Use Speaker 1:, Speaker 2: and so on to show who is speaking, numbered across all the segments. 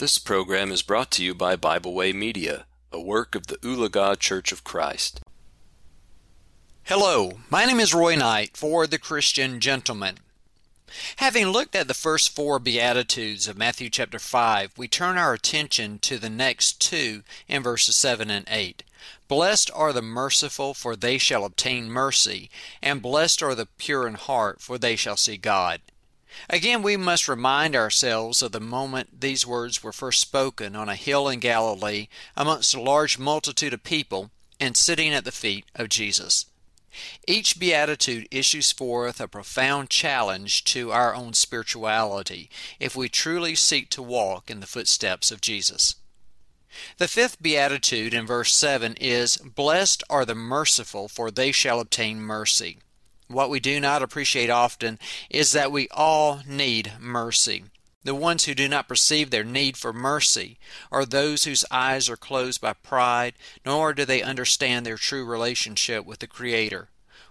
Speaker 1: This program is brought to you by Bible Way Media, a work of the Ulaga Church of Christ.
Speaker 2: Hello, my name is Roy Knight for The Christian Gentleman. Having looked at the first four Beatitudes of Matthew chapter 5, we turn our attention to the next two in verses 7 and 8. Blessed are the merciful, for they shall obtain mercy, and blessed are the pure in heart, for they shall see God. Again, we must remind ourselves of the moment these words were first spoken on a hill in Galilee amongst a large multitude of people and sitting at the feet of Jesus. Each beatitude issues forth a profound challenge to our own spirituality if we truly seek to walk in the footsteps of Jesus. The fifth beatitude in verse 7 is Blessed are the merciful, for they shall obtain mercy. What we do not appreciate often is that we all need mercy. The ones who do not perceive their need for mercy are those whose eyes are closed by pride, nor do they understand their true relationship with the Creator.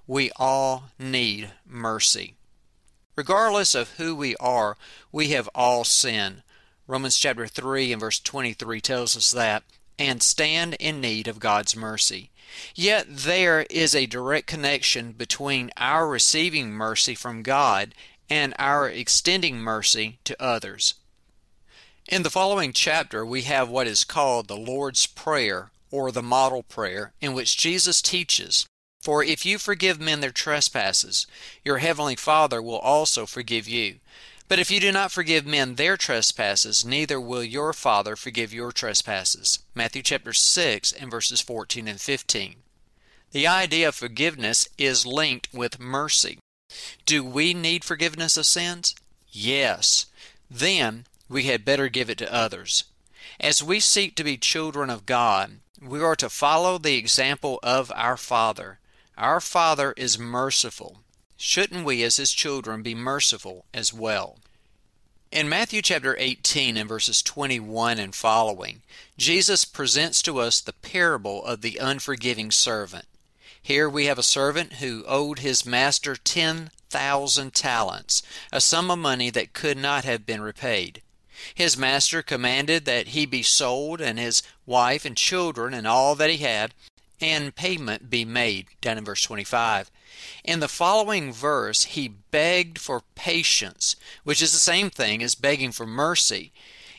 Speaker 2: We all need mercy. Regardless of who we are, we have all sinned. Romans chapter 3 and verse 23 tells us that, and stand in need of God's mercy. Yet there is a direct connection between our receiving mercy from God and our extending mercy to others. In the following chapter, we have what is called the Lord's Prayer or the model prayer, in which Jesus teaches For if you forgive men their trespasses, your heavenly Father will also forgive you. But if you do not forgive men their trespasses, neither will your Father forgive your trespasses. Matthew chapter 6 and verses 14 and 15. The idea of forgiveness is linked with mercy. Do we need forgiveness of sins? Yes. Then we had better give it to others. As we seek to be children of God, we are to follow the example of our Father. Our Father is merciful. Shouldn't we, as his children, be merciful as well? In Matthew chapter 18 and verses 21 and following, Jesus presents to us the parable of the unforgiving servant. Here we have a servant who owed his master 10,000 talents, a sum of money that could not have been repaid. His master commanded that he be sold and his wife and children and all that he had, and payment be made, down in verse 25. In the following verse, he begged for patience, which is the same thing as begging for mercy.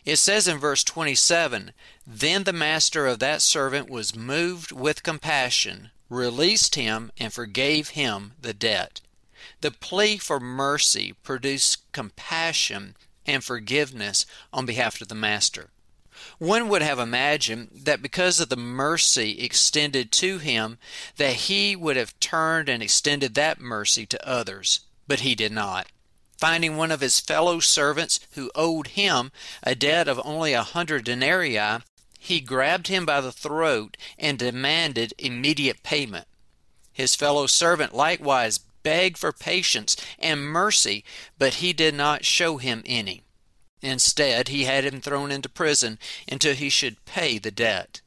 Speaker 2: It says in verse 27 Then the master of that servant was moved with compassion, released him, and forgave him the debt. The plea for mercy produced compassion and forgiveness on behalf of the master. One would have imagined that because of the mercy extended to him, that he would have turned and extended that mercy to others. But he did not. Finding one of his fellow servants who owed him a debt of only a hundred denarii, he grabbed him by the throat and demanded immediate payment. His fellow servant likewise begged for patience and mercy, but he did not show him any. Instead, he had him thrown into prison until he should pay the debt.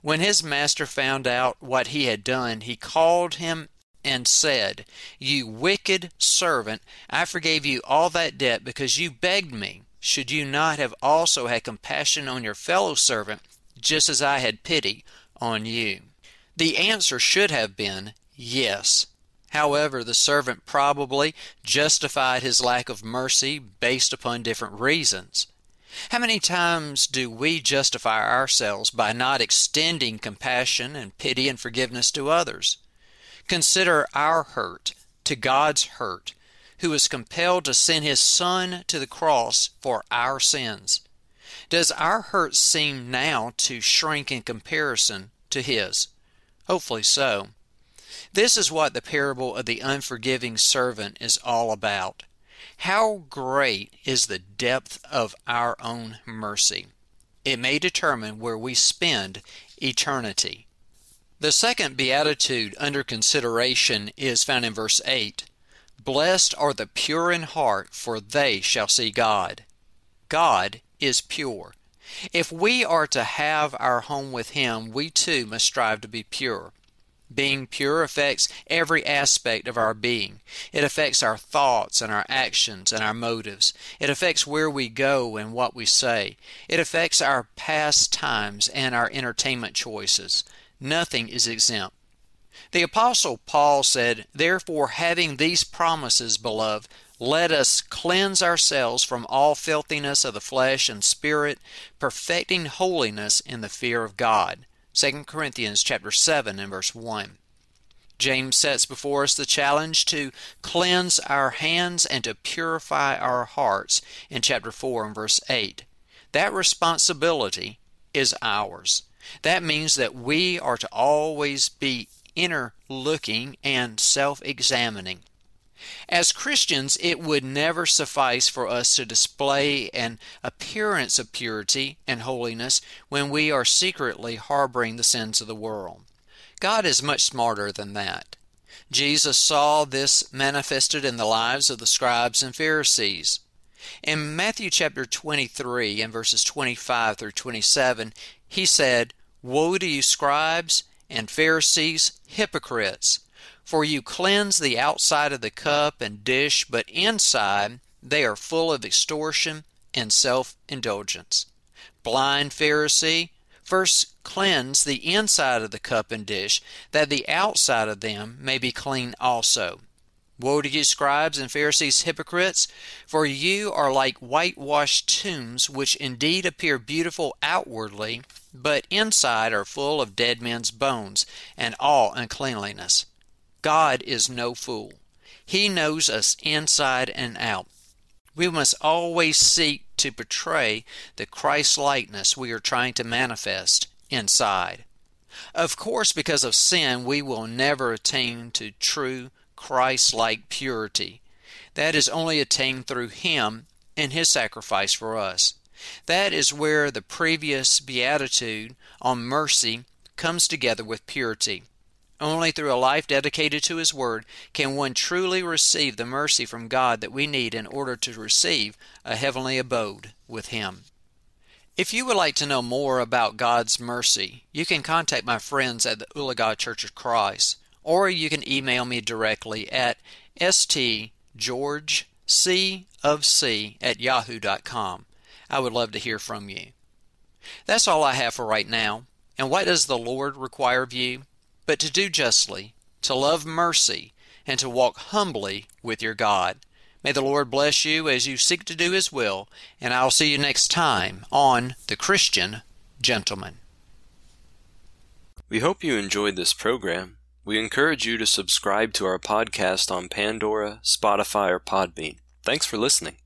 Speaker 2: When his master found out what he had done, he called him and said, You wicked servant, I forgave you all that debt because you begged me. Should you not have also had compassion on your fellow servant, just as I had pity on you? The answer should have been yes. However, the servant probably justified his lack of mercy based upon different reasons. How many times do we justify ourselves by not extending compassion and pity and forgiveness to others? Consider our hurt to God's hurt, who was compelled to send his Son to the cross for our sins. Does our hurt seem now to shrink in comparison to his? Hopefully so. This is what the parable of the unforgiving servant is all about. How great is the depth of our own mercy! It may determine where we spend eternity. The second beatitude under consideration is found in verse 8 Blessed are the pure in heart, for they shall see God. God is pure. If we are to have our home with Him, we too must strive to be pure. Being pure affects every aspect of our being. It affects our thoughts and our actions and our motives. It affects where we go and what we say. It affects our pastimes and our entertainment choices. Nothing is exempt. The Apostle Paul said, Therefore, having these promises, beloved, let us cleanse ourselves from all filthiness of the flesh and spirit, perfecting holiness in the fear of God. 2 Corinthians chapter 7 and verse 1. James sets before us the challenge to cleanse our hands and to purify our hearts in chapter 4 and verse 8. That responsibility is ours. That means that we are to always be inner looking and self examining. As Christians, it would never suffice for us to display an appearance of purity and holiness when we are secretly harboring the sins of the world. God is much smarter than that. Jesus saw this manifested in the lives of the scribes and Pharisees. In Matthew chapter 23 and verses 25 through 27, he said, Woe to you, scribes and Pharisees, hypocrites! For you cleanse the outside of the cup and dish, but inside they are full of extortion and self indulgence. Blind Pharisee, first cleanse the inside of the cup and dish, that the outside of them may be clean also. Woe to you, scribes and Pharisees, hypocrites! For you are like whitewashed tombs, which indeed appear beautiful outwardly, but inside are full of dead men's bones and all uncleanliness. God is no fool. He knows us inside and out. We must always seek to portray the Christ likeness we are trying to manifest inside. Of course, because of sin, we will never attain to true Christ like purity. That is only attained through Him and His sacrifice for us. That is where the previous beatitude on mercy comes together with purity. Only through a life dedicated to His Word can one truly receive the mercy from God that we need in order to receive a heavenly abode with Him. If you would like to know more about God's mercy, you can contact my friends at the Ulaga Church of Christ, or you can email me directly at stgeorgec of c at yahoo.com. I would love to hear from you. That's all I have for right now. And what does the Lord require of you? But to do justly, to love mercy, and to walk humbly with your God. May the Lord bless you as you seek to do His will, and I'll see you next time on The Christian Gentleman.
Speaker 1: We hope you enjoyed this program. We encourage you to subscribe to our podcast on Pandora, Spotify, or Podbean. Thanks for listening.